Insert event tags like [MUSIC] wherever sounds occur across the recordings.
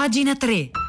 Pagina 3.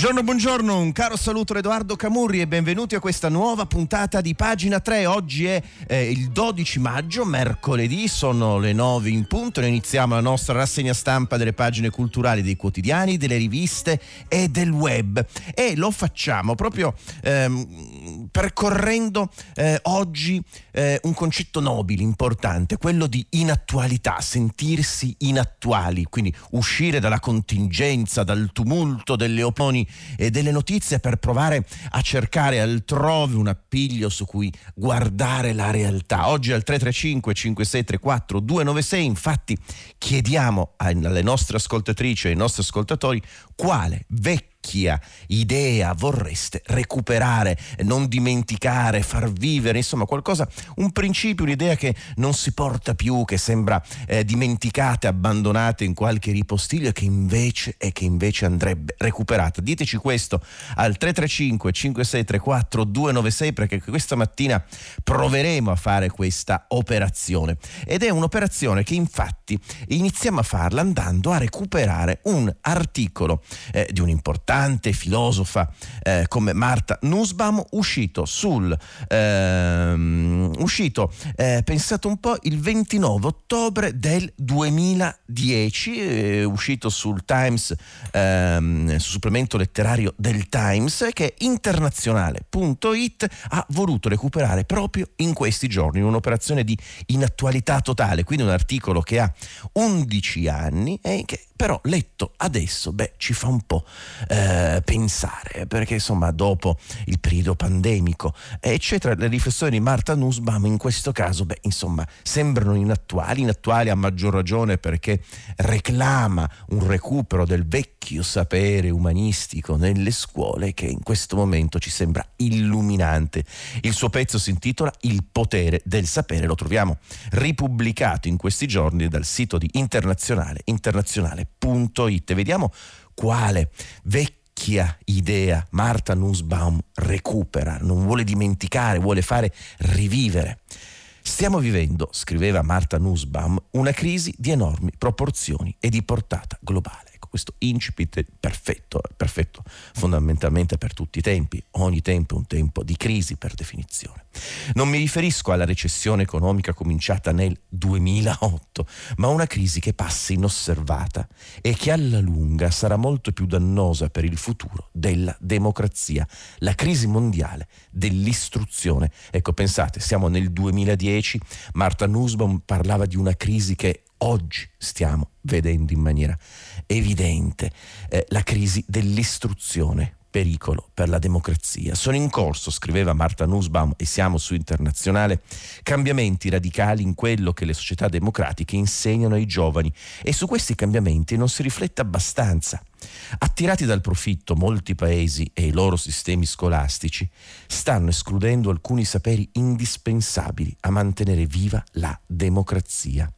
Buongiorno, buongiorno, un caro saluto Edoardo Camurri e benvenuti a questa nuova puntata di Pagina 3. Oggi è eh, il 12 maggio, mercoledì, sono le 9 in punto. Noi iniziamo la nostra rassegna stampa delle pagine culturali dei quotidiani, delle riviste e del web. E lo facciamo proprio ehm, percorrendo eh, oggi eh, un concetto nobile, importante, quello di inattualità, sentirsi inattuali, quindi uscire dalla contingenza, dal tumulto delle opinioni e delle notizie per provare a cercare altrove un appiglio su cui guardare la realtà. Oggi al 335 5634 296 infatti chiediamo alle nostre ascoltatrici e ai nostri ascoltatori quale vecchio vecchia idea vorreste recuperare, non dimenticare, far vivere, insomma qualcosa, un principio, un'idea che non si porta più, che sembra eh, dimenticata, abbandonata in qualche ripostiglio e che invece, e che invece andrebbe recuperata. Diteci questo al 335 5634 296 perché questa mattina proveremo a fare questa operazione ed è un'operazione che infatti iniziamo a farla andando a recuperare un articolo eh, di un importante importante filosofa eh, come Marta Nussbaum, uscito sul ehm, uscito, eh, pensate un po', il 29 ottobre del 2010, eh, uscito sul Times, ehm, supplemento letterario del Times, che internazionale.it ha voluto recuperare proprio in questi giorni, in un'operazione di inattualità totale, quindi un articolo che ha 11 anni e che però letto adesso, beh, ci fa un po' eh, pensare, perché insomma dopo il periodo pandemico, eccetera, le riflessioni di Marta Nussbaum in questo caso, beh, insomma, sembrano inattuali, inattuali a maggior ragione perché reclama un recupero del vecchio sapere umanistico nelle scuole che in questo momento ci sembra illuminante. Il suo pezzo si intitola Il potere del sapere, lo troviamo ripubblicato in questi giorni dal sito di internazionale, internazionale www.idea.it. Vediamo quale vecchia idea Marta Nussbaum recupera, non vuole dimenticare, vuole fare rivivere. Stiamo vivendo, scriveva Marta Nussbaum, una crisi di enormi proporzioni e di portata globale questo incipit perfetto, perfetto fondamentalmente per tutti i tempi, ogni tempo è un tempo di crisi per definizione. Non mi riferisco alla recessione economica cominciata nel 2008, ma a una crisi che passa inosservata e che alla lunga sarà molto più dannosa per il futuro della democrazia, la crisi mondiale dell'istruzione. Ecco, pensate, siamo nel 2010, Marta Nussbaum parlava di una crisi che oggi stiamo vedendo in maniera evidente eh, la crisi dell'istruzione, pericolo per la democrazia. Sono in corso, scriveva Marta Nussbaum, e siamo su internazionale, cambiamenti radicali in quello che le società democratiche insegnano ai giovani e su questi cambiamenti non si riflette abbastanza. Attirati dal profitto, molti paesi e i loro sistemi scolastici stanno escludendo alcuni saperi indispensabili a mantenere viva la democrazia.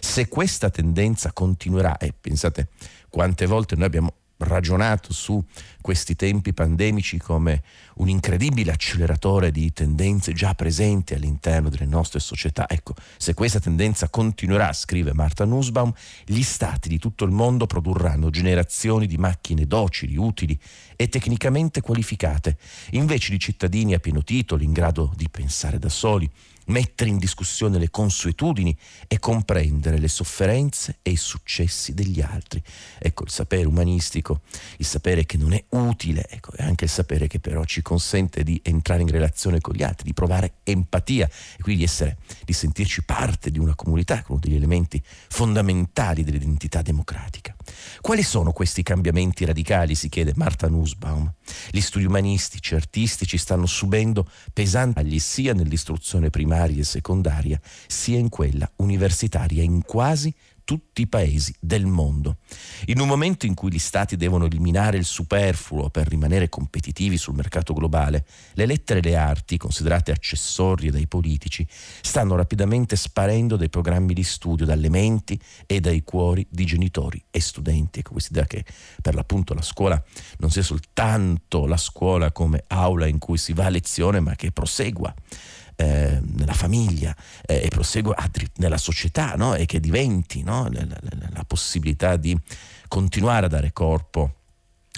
Se questa tendenza continuerà, e pensate quante volte noi abbiamo ragionato su questi tempi pandemici come un incredibile acceleratore di tendenze già presenti all'interno delle nostre società. Ecco, se questa tendenza continuerà, scrive Marta Nussbaum, gli stati di tutto il mondo produrranno generazioni di macchine docili, utili e tecnicamente qualificate, invece di cittadini a pieno titolo in grado di pensare da soli, mettere in discussione le consuetudini e comprendere le sofferenze e i successi degli altri. Ecco, il sapere umanistico, il sapere che non è utile, ecco, è anche il sapere che però ci consente di entrare in relazione con gli altri, di provare empatia e quindi di, essere, di sentirci parte di una comunità, uno degli elementi fondamentali dell'identità democratica. Quali sono questi cambiamenti radicali, si chiede Marta Nussbaum? Gli studi umanistici, artistici stanno subendo pesanti tagli sia nell'istruzione primaria e secondaria, sia in quella universitaria in quasi tutti i paesi del mondo. In un momento in cui gli stati devono eliminare il superfluo per rimanere competitivi sul mercato globale, le lettere e le arti, considerate accessorie dai politici, stanno rapidamente sparendo dai programmi di studio, dalle menti e dai cuori di genitori e studenti. Ecco questa idea che per l'appunto la scuola non sia soltanto la scuola come aula in cui si va a lezione, ma che prosegua eh, nella famiglia eh, e prosegua nella società no? e che diventi no? la, la, la possibilità di continuare a dare corpo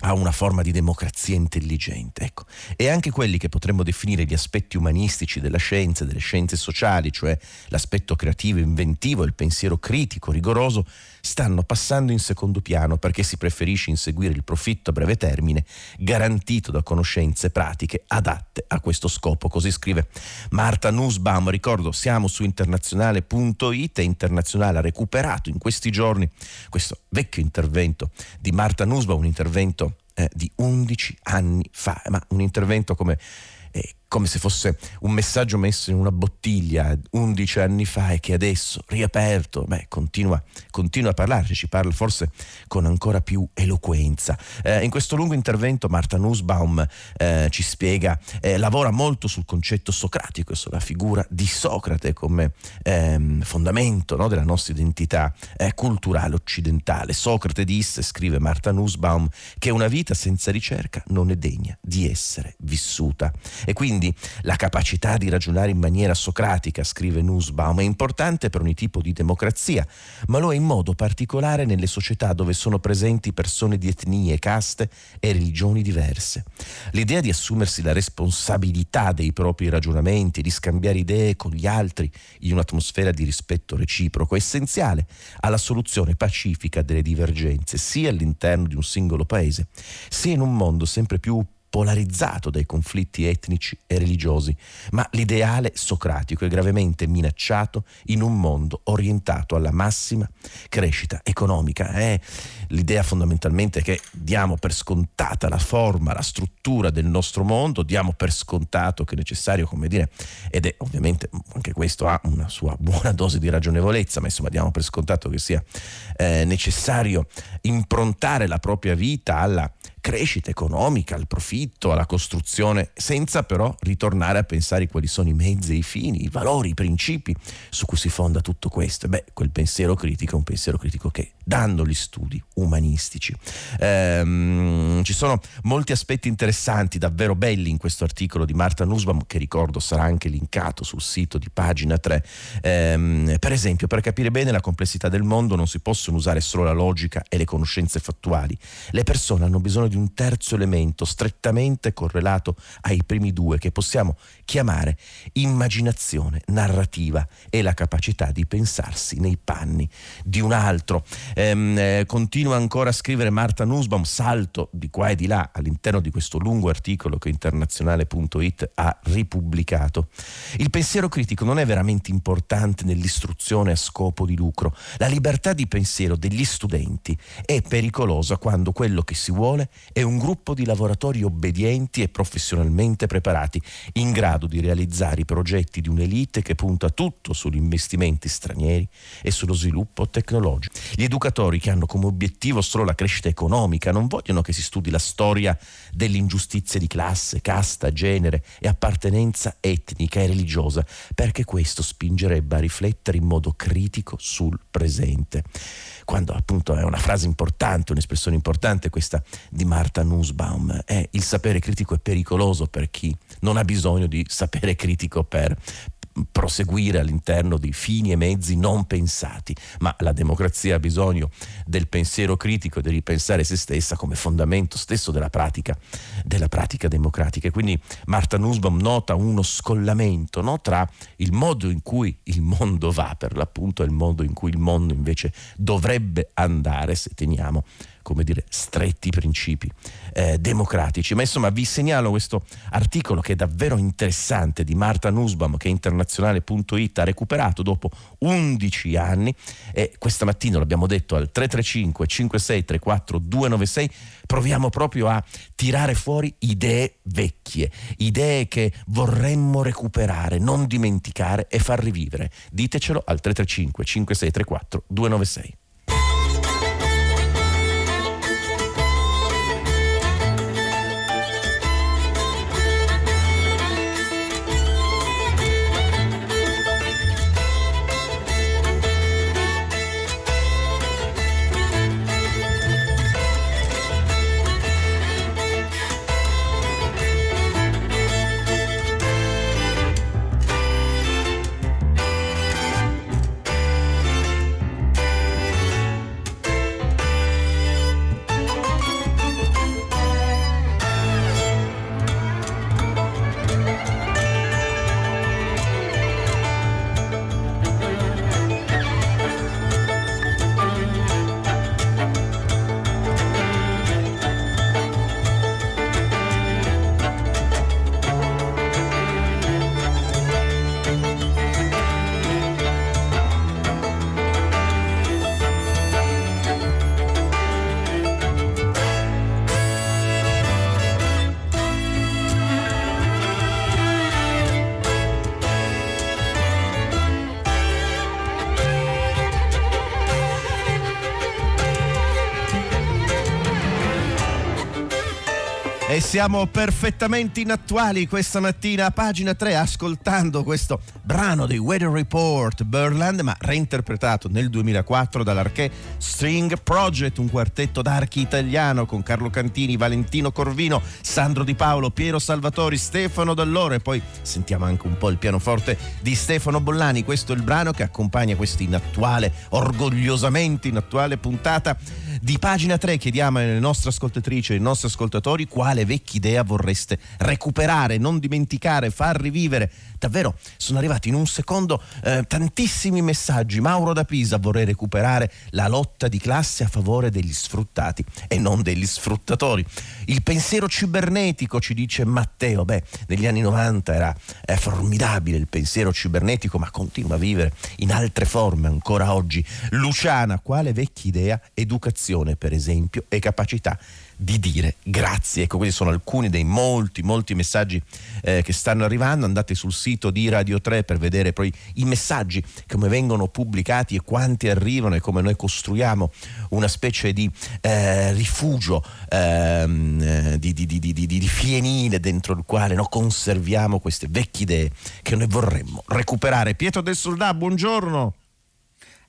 a una forma di democrazia intelligente. Ecco. E anche quelli che potremmo definire gli aspetti umanistici della scienza, delle scienze sociali, cioè l'aspetto creativo, inventivo, il pensiero critico, rigoroso, stanno passando in secondo piano perché si preferisce inseguire il profitto a breve termine garantito da conoscenze pratiche adatte a questo scopo. Così scrive Marta Nussbaum. Ricordo, siamo su internazionale.it e Internazionale ha recuperato in questi giorni questo vecchio intervento di Marta Nussbaum, un intervento eh, di 11 anni fa, ma un intervento come eh, come se fosse un messaggio messo in una bottiglia 11 anni fa e che adesso, riaperto, beh, continua, continua a parlare, ci parla forse con ancora più eloquenza. Eh, in questo lungo intervento Marta Nussbaum eh, ci spiega, eh, lavora molto sul concetto socratico e sulla figura di Socrate come ehm, fondamento no, della nostra identità eh, culturale occidentale. Socrate disse, scrive Marta Nussbaum, che una vita senza ricerca non è degna di essere vissuta. E quindi quindi la capacità di ragionare in maniera socratica, scrive Nussbaum, è importante per ogni tipo di democrazia, ma lo è in modo particolare nelle società dove sono presenti persone di etnie, caste e religioni diverse. L'idea di assumersi la responsabilità dei propri ragionamenti, di scambiare idee con gli altri in un'atmosfera di rispetto reciproco è essenziale alla soluzione pacifica delle divergenze, sia all'interno di un singolo paese, sia in un mondo sempre più polarizzato dai conflitti etnici e religiosi, ma l'ideale socratico è gravemente minacciato in un mondo orientato alla massima crescita economica. È l'idea fondamentalmente che diamo per scontata la forma, la struttura del nostro mondo, diamo per scontato che è necessario, come dire, ed è ovviamente anche questo ha una sua buona dose di ragionevolezza, ma insomma diamo per scontato che sia eh, necessario improntare la propria vita alla crescita economica, al profitto, alla costruzione, senza però ritornare a pensare quali sono i mezzi, i fini, i valori, i principi su cui si fonda tutto questo. Beh, quel pensiero critico è un pensiero critico che, dando gli studi umanistici, ehm, ci sono molti aspetti interessanti, davvero belli in questo articolo di Marta Nussbaum, che ricordo sarà anche linkato sul sito di pagina 3. Ehm, per esempio, per capire bene la complessità del mondo non si possono usare solo la logica e le conoscenze fattuali. Le persone hanno bisogno di di un terzo elemento strettamente correlato ai primi due che possiamo chiamare immaginazione narrativa e la capacità di pensarsi nei panni di un altro. Ehm, eh, continua ancora a scrivere Marta Nussbaum, salto di qua e di là all'interno di questo lungo articolo che internazionale.it ha ripubblicato. Il pensiero critico non è veramente importante nell'istruzione a scopo di lucro. La libertà di pensiero degli studenti è pericolosa quando quello che si vuole è un gruppo di lavoratori obbedienti e professionalmente preparati, in grado di realizzare i progetti di un'elite che punta tutto sugli investimenti stranieri e sullo sviluppo tecnologico. Gli educatori che hanno come obiettivo solo la crescita economica non vogliono che si studi la storia dell'ingiustizia di classe, casta, genere e appartenenza etnica e religiosa, perché questo spingerebbe a riflettere in modo critico sul presente quando appunto è una frase importante, un'espressione importante questa di Marta Nussbaum, è il sapere critico è pericoloso per chi non ha bisogno di sapere critico per, proseguire all'interno di fini e mezzi non pensati, ma la democrazia ha bisogno del pensiero critico e di ripensare se stessa come fondamento stesso della pratica, della pratica democratica. E quindi Marta Nussbaum nota uno scollamento no, tra il modo in cui il mondo va, per l'appunto, e il modo in cui il mondo invece dovrebbe andare se teniamo come dire, stretti principi eh, democratici. Ma insomma vi segnalo questo articolo che è davvero interessante di Marta Nussbaum che internazionale.it ha recuperato dopo 11 anni e questa mattina l'abbiamo detto al 335 5634 296 proviamo proprio a tirare fuori idee vecchie, idee che vorremmo recuperare, non dimenticare e far rivivere. Ditecelo al 335 5634 296. Siamo perfettamente inattuali questa mattina a pagina 3 ascoltando questo brano dei Weather Report Burland ma reinterpretato nel 2004 dall'Arché String Project, un quartetto d'archi italiano con Carlo Cantini, Valentino Corvino, Sandro Di Paolo, Piero Salvatori, Stefano Dall'Oro e poi sentiamo anche un po' il pianoforte di Stefano Bollani. Questo è il brano che accompagna questa inattuale, orgogliosamente inattuale puntata di pagina 3. Chiediamo alle nostre ascoltatrici e ai nostri ascoltatori quale vecchia idea vorreste recuperare, non dimenticare, far rivivere. Davvero sono arrivati in un secondo eh, tantissimi messaggi. Mauro da Pisa vorrei recuperare la lotta di classe a favore degli sfruttati e non degli sfruttatori. Il pensiero cibernetico, ci dice Matteo. Beh, negli anni 90 era eh, formidabile il pensiero cibernetico, ma continua a vivere in altre forme ancora oggi. Luciana, quale vecchia idea? Educazione, per esempio, e capacità di dire grazie. Ecco, questi sono alcuni dei molti, molti messaggi eh, che stanno arrivando. Andate sul sito di Radio 3 per vedere poi i messaggi, come vengono pubblicati e quanti arrivano e come noi costruiamo una specie di eh, rifugio ehm, eh, di, di, di, di, fienile dentro il quale no, conserviamo queste vecchie idee che noi vorremmo recuperare. Pietro del Soldà, buongiorno.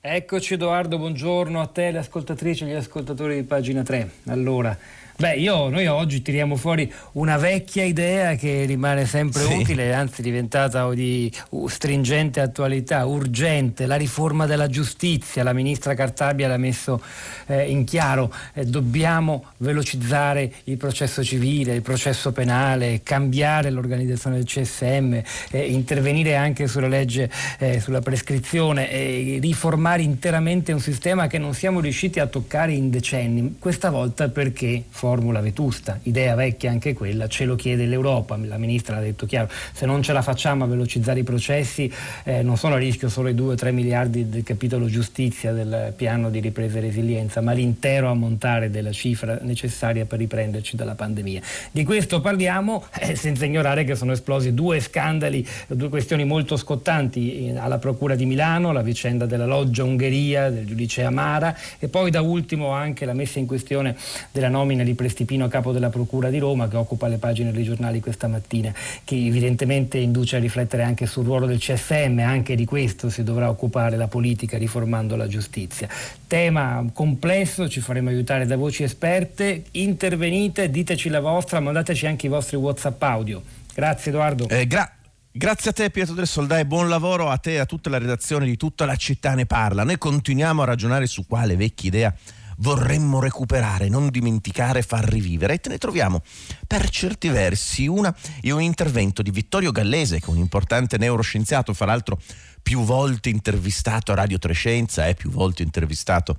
Eccoci Edoardo, buongiorno a te, le ascoltatrici e gli ascoltatori di pagina 3. Allora, Beh, io, noi oggi tiriamo fuori una vecchia idea che rimane sempre sì. utile, anzi diventata di stringente attualità, urgente, la riforma della giustizia. La ministra Cartabia l'ha messo eh, in chiaro, eh, dobbiamo velocizzare il processo civile, il processo penale, cambiare l'organizzazione del CSM, eh, intervenire anche sulla legge, eh, sulla prescrizione, e riformare interamente un sistema che non siamo riusciti a toccare in decenni. Questa volta perché formula vetusta, idea vecchia anche quella, ce lo chiede l'Europa, la ministra ha detto chiaro, se non ce la facciamo a velocizzare i processi eh, non sono a rischio solo i 2-3 miliardi del capitolo giustizia del piano di ripresa e resilienza, ma l'intero ammontare della cifra necessaria per riprenderci dalla pandemia. Di questo parliamo [LAUGHS] eh, senza ignorare che sono esplosi due scandali, due questioni molto scottanti alla Procura di Milano, la vicenda della loggia Ungheria, del giudice Amara e poi da ultimo anche la messa in questione della nomina di Prestipino capo della Procura di Roma che occupa le pagine dei giornali questa mattina, che evidentemente induce a riflettere anche sul ruolo del CSM, anche di questo si dovrà occupare la politica riformando la giustizia. Tema complesso, ci faremo aiutare da voci esperte, intervenite, diteci la vostra, mandateci anche i vostri WhatsApp audio. Grazie Edoardo. Eh, gra- Grazie a te Pietro del Soldà e buon lavoro a te e a tutta la redazione di tutta la città ne parla. Noi continuiamo a ragionare su quale vecchia idea vorremmo recuperare, non dimenticare, far rivivere. E te ne troviamo per certi versi una e un intervento di Vittorio Gallese, che è un importante neuroscienziato, fra l'altro più volte intervistato a Radio Trescenza, è più volte intervistato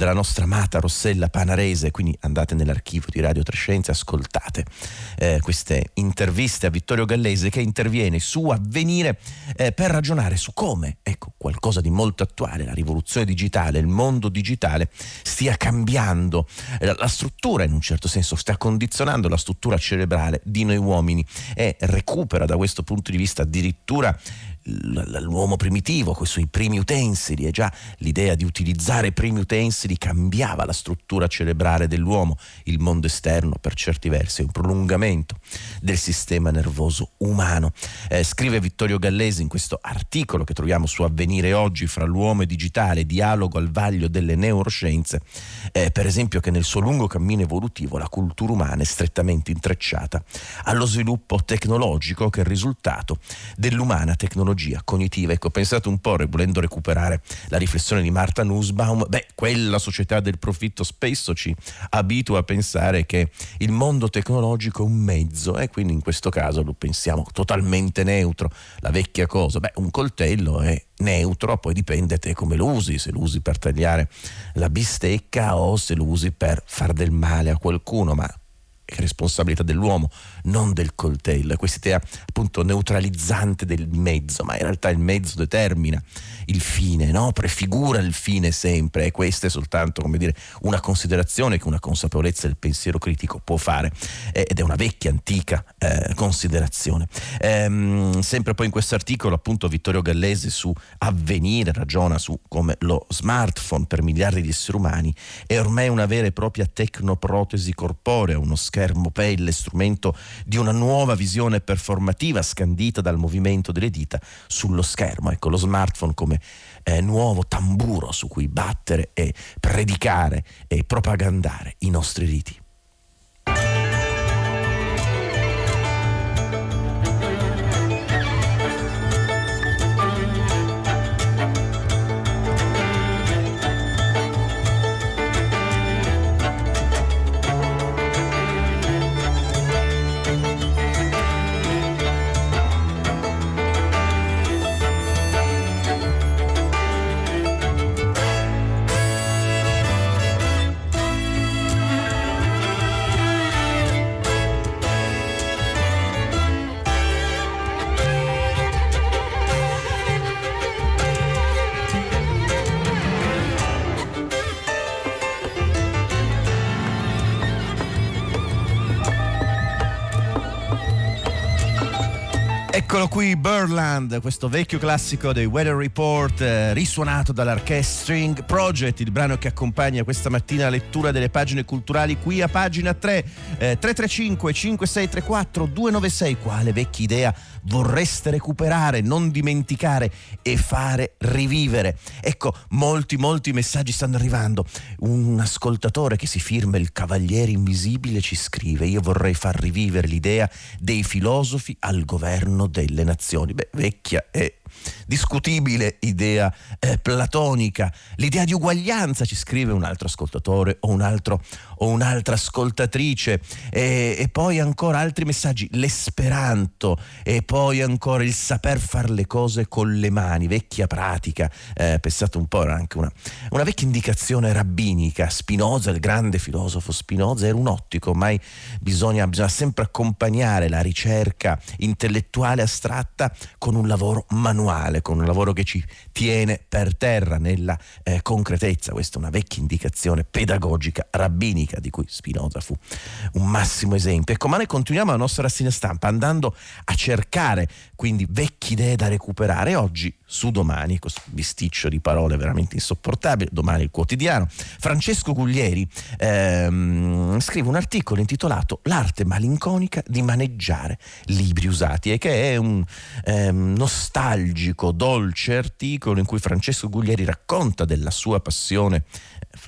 della nostra amata Rossella Panarese, quindi andate nell'archivio di Radio Trescenza e ascoltate eh, queste interviste a Vittorio Gallese che interviene su Avvenire eh, per ragionare su come, ecco, qualcosa di molto attuale, la rivoluzione digitale, il mondo digitale stia cambiando eh, la struttura in un certo senso, sta condizionando la struttura cerebrale di noi uomini e recupera da questo punto di vista addirittura l'uomo primitivo con i suoi primi utensili e già l'idea di utilizzare primi utensili cambiava la struttura cerebrale dell'uomo, il mondo esterno per certi versi è un prolungamento del sistema nervoso umano. Eh, scrive Vittorio Gallesi in questo articolo che troviamo su Avvenire oggi fra l'uomo e digitale, dialogo al vaglio delle neuroscienze, eh, per esempio che nel suo lungo cammino evolutivo la cultura umana è strettamente intrecciata allo sviluppo tecnologico che è il risultato dell'umana tecnologia tecnologia cognitiva. Ecco, pensate un po', volendo recuperare la riflessione di Marta Nussbaum, beh, quella società del profitto spesso ci abitua a pensare che il mondo tecnologico è un mezzo e quindi in questo caso lo pensiamo totalmente neutro. La vecchia cosa, beh, un coltello è neutro, poi dipende te come lo usi, se lo usi per tagliare la bistecca o se lo usi per far del male a qualcuno, ma è responsabilità dell'uomo, non del coltello. Questa idea appunto neutralizzante del mezzo, ma in realtà il mezzo determina il fine, no? prefigura il fine sempre e questa è soltanto come dire, una considerazione che una consapevolezza del pensiero critico può fare eh, ed è una vecchia, antica eh, considerazione. Ehm, sempre poi in questo articolo appunto Vittorio Gallese su avvenire ragiona su come lo smartphone per miliardi di esseri umani è ormai una vera e propria tecnoprotesi corporea, uno schermo pelle, strumento di una nuova visione performativa scandita dal movimento delle dita sullo schermo. Ecco lo smartphone come eh, nuovo tamburo su cui battere e predicare e propagandare i nostri riti. Eccolo qui Birdland, questo vecchio classico dei Weather Report, eh, risuonato dall'Orchestring Project, il brano che accompagna questa mattina la lettura delle pagine culturali qui a pagina 3, eh, 335 5634 296, quale vecchia idea vorreste recuperare, non dimenticare e fare rivivere. Ecco, molti, molti messaggi stanno arrivando. Un ascoltatore che si firma il Cavaliere Invisibile ci scrive, io vorrei far rivivere l'idea dei filosofi al governo delle nazioni. Beh, vecchia e discutibile idea eh, platonica, l'idea di uguaglianza, ci scrive un altro ascoltatore o, un altro, o un'altra ascoltatrice, e, e, poi ancora altri messaggi, l'esperanto, e poi ancora il saper fare le cose con le mani, vecchia pratica, eh, pensate un po', era anche una, una vecchia indicazione rabbinica, Spinoza, il grande filosofo Spinoza, era un ottico, mai bisogna, bisogna sempre accompagnare la ricerca intellettuale astratta con un lavoro manuale manuale, con un lavoro che ci tiene per terra nella eh, concretezza. Questa è una vecchia indicazione pedagogica rabbinica di cui Spinoza fu un massimo esempio. Ecco, ma noi continuiamo la nostra rassegna stampa andando a cercare quindi vecchie idee da recuperare. Oggi su domani, questo bisticcio di parole veramente insopportabile, domani il quotidiano, Francesco Guglieri ehm, scrive un articolo intitolato L'arte malinconica di maneggiare libri usati e che è un ehm, nostalgico, dolce articolo in cui Francesco Guglieri racconta della sua passione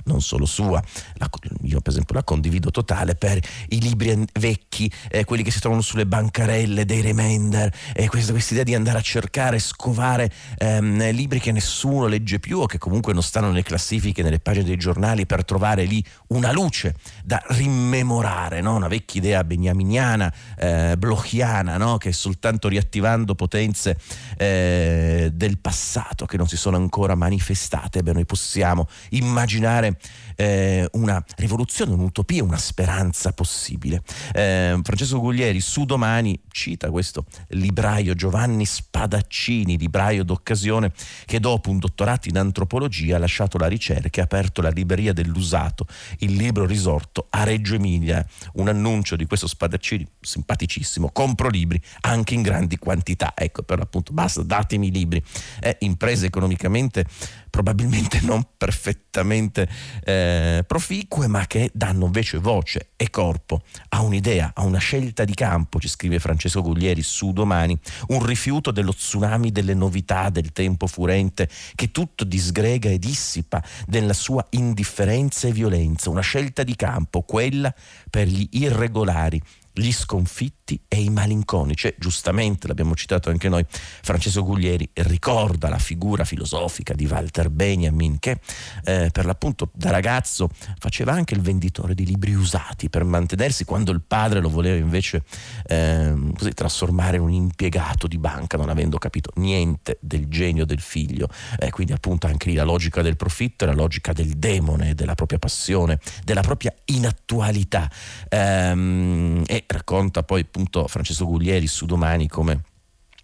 non solo sua, la, io per esempio la condivido totale per i libri vecchi, eh, quelli che si trovano sulle bancarelle dei remender, eh, questa, questa idea di andare a cercare, scovare ehm, libri che nessuno legge più o che comunque non stanno nelle classifiche, nelle pagine dei giornali per trovare lì una luce da rimmemorare, no? una vecchia idea beniaminiana, eh, blochiana, no? che soltanto riattivando potenze eh, del passato che non si sono ancora manifestate, beh, noi possiamo immaginare eh, una rivoluzione, un'utopia, una speranza possibile. Eh, Francesco Guglieri su domani cita questo libraio Giovanni Spadaccini, libraio d'occasione, che dopo un dottorato in antropologia ha lasciato la ricerca e ha aperto la libreria dell'usato, il libro risorto a Reggio Emilia. Un annuncio di questo Spadaccini simpaticissimo, compro libri anche in grandi quantità. Ecco, per appunto, basta, datemi libri. È impresa economicamente probabilmente non perfettamente eh, proficue, ma che danno invece voce e corpo a un'idea, a una scelta di campo, ci scrive Francesco Guglieri su domani, un rifiuto dello tsunami delle novità del tempo furente che tutto disgrega e dissipa nella sua indifferenza e violenza, una scelta di campo, quella per gli irregolari, gli sconfitti e i malinconici. giustamente, l'abbiamo citato anche noi, Francesco Guglieri ricorda la figura filosofica di Walter Benjamin che eh, per l'appunto da ragazzo faceva anche il venditore di libri usati per mantenersi quando il padre lo voleva invece eh, così, trasformare in un impiegato di banca non avendo capito niente del genio del figlio. Eh, quindi appunto anche lì la logica del profitto la logica del demone, della propria passione, della propria inattualità. Ehm, e racconta poi appunto Francesco Guglieri su Domani come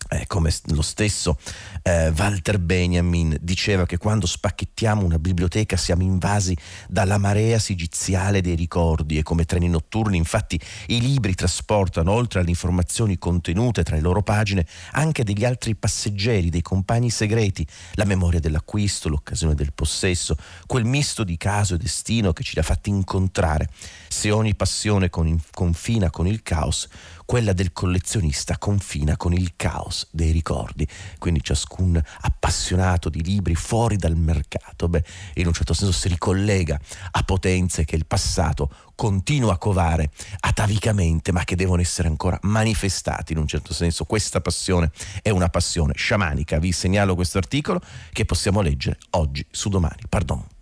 eh, come lo stesso eh, Walter Benjamin diceva che quando spacchettiamo una biblioteca siamo invasi dalla marea sigiziale dei ricordi e come treni notturni infatti i libri trasportano oltre alle informazioni contenute tra le loro pagine anche degli altri passeggeri, dei compagni segreti, la memoria dell'acquisto, l'occasione del possesso, quel misto di caso e destino che ci ha fatti incontrare. Se ogni passione confina con il caos, quella del collezionista confina con il caos dei ricordi. Quindi ciascun appassionato di libri fuori dal mercato, beh, in un certo senso si ricollega a potenze che il passato continua a covare atavicamente, ma che devono essere ancora manifestati in un certo senso. Questa passione è una passione sciamanica. Vi segnalo questo articolo che possiamo leggere oggi su domani. Pardon.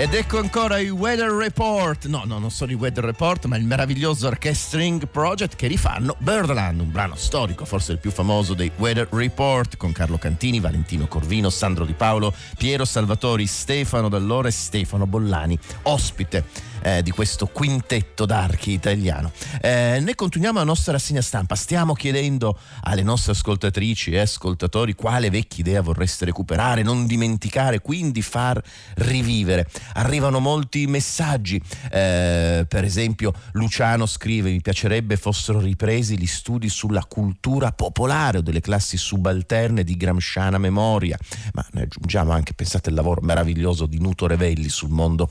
Ed ecco ancora i Weather Report. No, no, non sono i Weather Report, ma il meraviglioso Orchestring Project che rifanno Birdland, un brano storico, forse il più famoso dei Weather Report, con Carlo Cantini, Valentino Corvino, Sandro Di Paolo, Piero Salvatori, Stefano Dall'Ora e Stefano Bollani, ospite eh, di questo quintetto d'archi italiano. Eh, ne continuiamo la nostra rassegna stampa, stiamo chiedendo alle nostre ascoltatrici e ascoltatori quale vecchia idea vorreste recuperare, non dimenticare, quindi far rivivere. Arrivano molti messaggi, eh, per esempio Luciano scrive mi piacerebbe fossero ripresi gli studi sulla cultura popolare o delle classi subalterne di Gramsciana memoria, ma ne aggiungiamo anche, pensate al lavoro meraviglioso di Nuto Revelli sul mondo,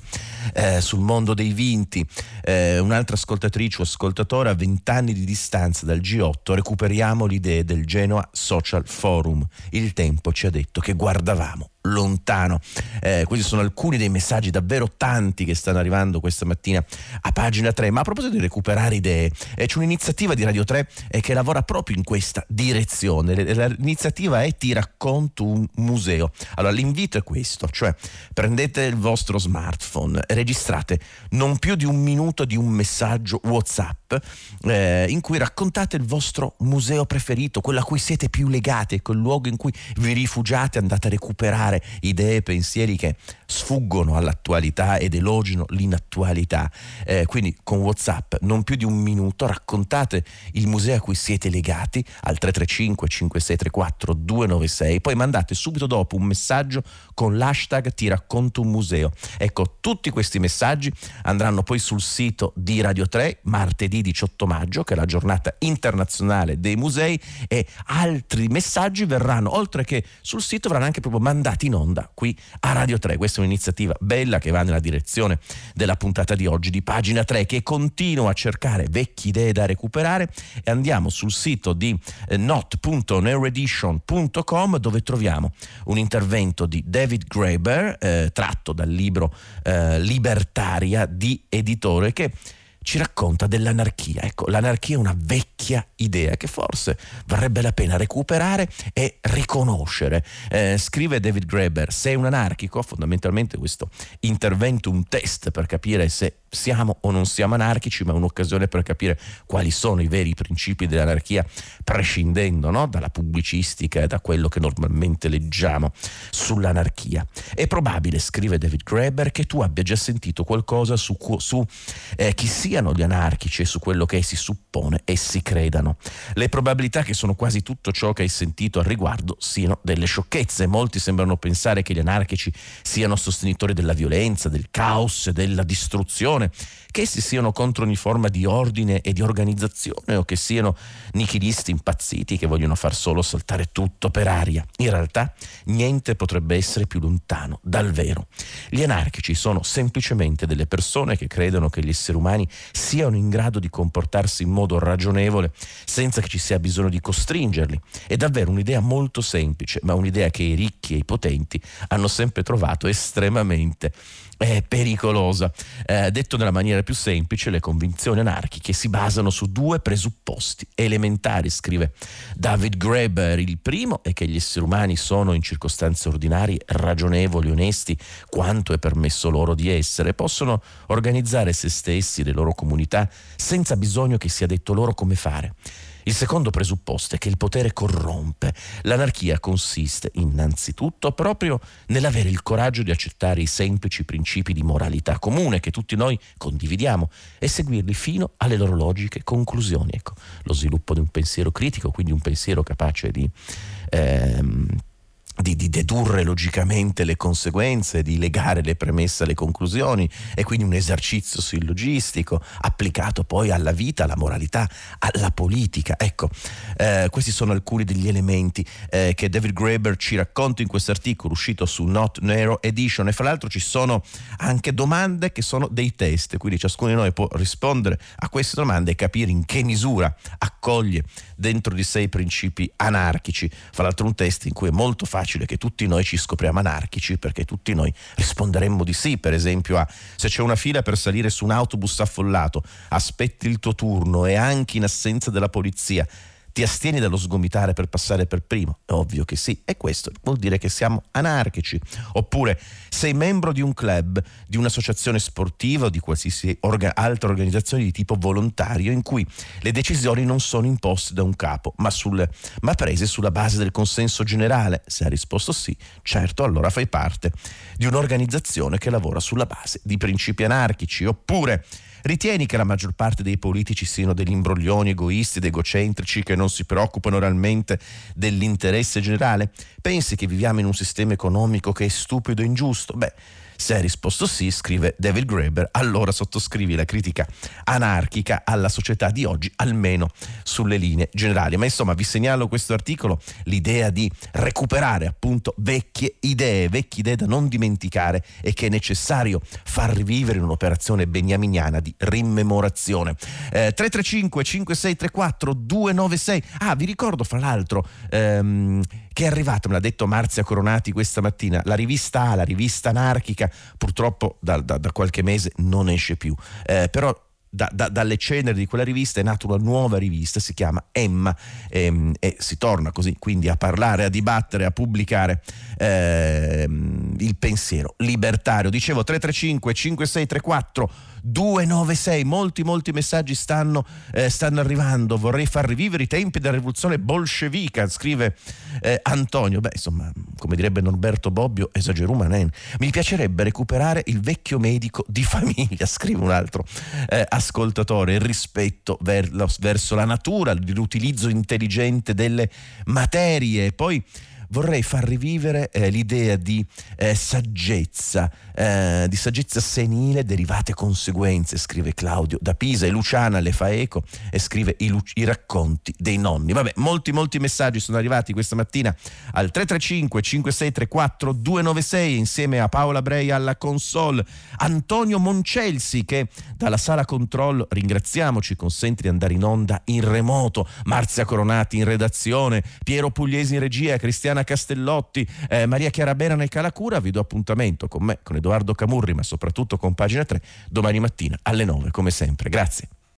eh, sul mondo dei vinti. Eh, un'altra ascoltatrice o ascoltatore a vent'anni di distanza dal G8 recuperiamo l'idea del Genoa Social Forum. Il tempo ci ha detto che guardavamo lontano. Eh, questi sono alcuni dei messaggi davvero tanti che stanno arrivando questa mattina a pagina 3. Ma a proposito di recuperare idee, eh, c'è un'iniziativa di Radio 3 eh, che lavora proprio in questa direzione. L'iniziativa è Ti racconto un museo. Allora l'invito è questo, cioè prendete il vostro smartphone, registrate non più di un minuto di un messaggio WhatsApp eh, in cui raccontate il vostro museo preferito, quello a cui siete più legati, quel luogo in cui vi rifugiate, andate a recuperare idee, pensieri che sfuggono all'attualità ed elogino l'inattualità. Eh, quindi con WhatsApp non più di un minuto raccontate il museo a cui siete legati al 335 5634 296, poi mandate subito dopo un messaggio con l'hashtag ti racconto un museo. Ecco, tutti questi messaggi andranno poi sul sito di Radio 3 martedì 18 maggio, che è la giornata internazionale dei musei e altri messaggi verranno oltre che sul sito verranno anche proprio mandati in onda qui a Radio 3. Questa è un'iniziativa bella che va nella direzione della puntata di oggi di pagina 3 che continua a cercare vecchie idee da recuperare e andiamo sul sito di eh, not.neuredition.com dove troviamo un intervento di David Graeber eh, tratto dal libro eh, Libertaria di editore che ci racconta dell'anarchia. Ecco, l'anarchia è una vecchia idea che forse varrebbe la pena recuperare e riconoscere. Eh, scrive David Graeber, sei un anarchico, fondamentalmente questo intervento, un test per capire se siamo o non siamo anarchici, ma è un'occasione per capire quali sono i veri principi dell'anarchia, prescindendo no? dalla pubblicistica e da quello che normalmente leggiamo sull'anarchia. È probabile, scrive David Graeber, che tu abbia già sentito qualcosa su, su eh, chi siano gli anarchici e su quello che si suppone essi credano. Le probabilità che sono quasi tutto ciò che hai sentito al riguardo siano delle sciocchezze. Molti sembrano pensare che gli anarchici siano sostenitori della violenza, del caos della distruzione persone, che essi siano contro ogni forma di ordine e di organizzazione o che siano nichilisti impazziti che vogliono far solo saltare tutto per aria. In realtà niente potrebbe essere più lontano dal vero. Gli anarchici sono semplicemente delle persone che credono che gli esseri umani siano in grado di comportarsi in modo ragionevole senza che ci sia bisogno di costringerli. È davvero un'idea molto semplice, ma un'idea che i ricchi e i potenti hanno sempre trovato estremamente è pericolosa. Eh, detto nella maniera più semplice, le convinzioni anarchiche si basano su due presupposti elementari, scrive David Graeber. Il primo è che gli esseri umani sono in circostanze ordinarie ragionevoli, onesti, quanto è permesso loro di essere, possono organizzare se stessi, le loro comunità, senza bisogno che sia detto loro come fare. Il secondo presupposto è che il potere corrompe. L'anarchia consiste innanzitutto proprio nell'avere il coraggio di accettare i semplici principi di moralità comune che tutti noi condividiamo e seguirli fino alle loro logiche conclusioni. Ecco, lo sviluppo di un pensiero critico, quindi un pensiero capace di... Ehm, di, di, dedurre logicamente le conseguenze, di legare le premesse alle conclusioni e quindi un esercizio sillogistico applicato poi alla vita, alla moralità, alla politica. Ecco, eh, questi sono alcuni degli elementi eh, che David Graeber ci racconta in questo articolo uscito su Not Nero Edition e fra l'altro ci sono anche domande che sono dei test, quindi ciascuno di noi può rispondere a queste domande e capire in che misura accoglie dentro di sé i principi anarchici. Fra l'altro un test in cui è molto facile che tutti noi ci scopriamo anarchici perché tutti noi risponderemmo di sì, per esempio a se c'è una fila per salire su un autobus affollato, aspetti il tuo turno e anche in assenza della polizia ti astieni dallo sgomitare per passare per primo? È ovvio che sì, e questo vuol dire che siamo anarchici. Oppure sei membro di un club, di un'associazione sportiva o di qualsiasi orga- altra organizzazione di tipo volontario in cui le decisioni non sono imposte da un capo, ma, sul, ma prese sulla base del consenso generale. Se hai risposto sì, certo, allora fai parte di un'organizzazione che lavora sulla base di principi anarchici. Oppure Ritieni che la maggior parte dei politici siano degli imbroglioni egoisti ed egocentrici che non si preoccupano realmente dell'interesse generale? Pensi che viviamo in un sistema economico che è stupido e ingiusto? Beh, se hai risposto sì, scrive David Graeber, allora sottoscrivi la critica anarchica alla società di oggi, almeno sulle linee generali. Ma insomma, vi segnalo questo articolo, l'idea di recuperare appunto vecchie idee, vecchie idee da non dimenticare e che è necessario far rivivere in un'operazione beniaminiana di rimmemorazione. Eh, 335 5634 296. Ah, vi ricordo fra l'altro ehm, che è arrivata, me l'ha detto Marzia Coronati questa mattina, la rivista A, la rivista anarchica, purtroppo da, da, da qualche mese non esce più, eh, però da, da, dalle ceneri di quella rivista è nata una nuova rivista, si chiama Emma ehm, e si torna così quindi a parlare, a dibattere, a pubblicare ehm, il pensiero libertario. Dicevo 335 5634 296, molti molti messaggi stanno, eh, stanno arrivando, vorrei far rivivere i tempi della rivoluzione bolscevica, scrive eh, Antonio, beh insomma come direbbe Norberto Bobbio, esagerumanen, mi piacerebbe recuperare il vecchio medico di famiglia, [LAUGHS] scrive un altro eh, ascoltatore, il rispetto ver- verso la natura, l'utilizzo intelligente delle materie, poi vorrei far rivivere eh, l'idea di eh, saggezza, eh, di saggezza senile, derivate conseguenze, scrive Claudio da Pisa. E Luciana le fa eco e scrive i, i racconti dei nonni. Vabbè, molti molti messaggi sono arrivati questa mattina al 335 5634 296 insieme a Paola Brei alla console, Antonio Moncelsi che dalla sala controllo, ringraziamo, ci consente di andare in onda in remoto, Marzia Coronati in redazione, Piero Pugliesi in regia, Cristiana Giuliana Castellotti, eh, Maria Chiarabera nel Calacura. Vi do appuntamento con me, con Edoardo Camurri, ma soprattutto con pagina 3, domani mattina alle 9, come sempre. Grazie.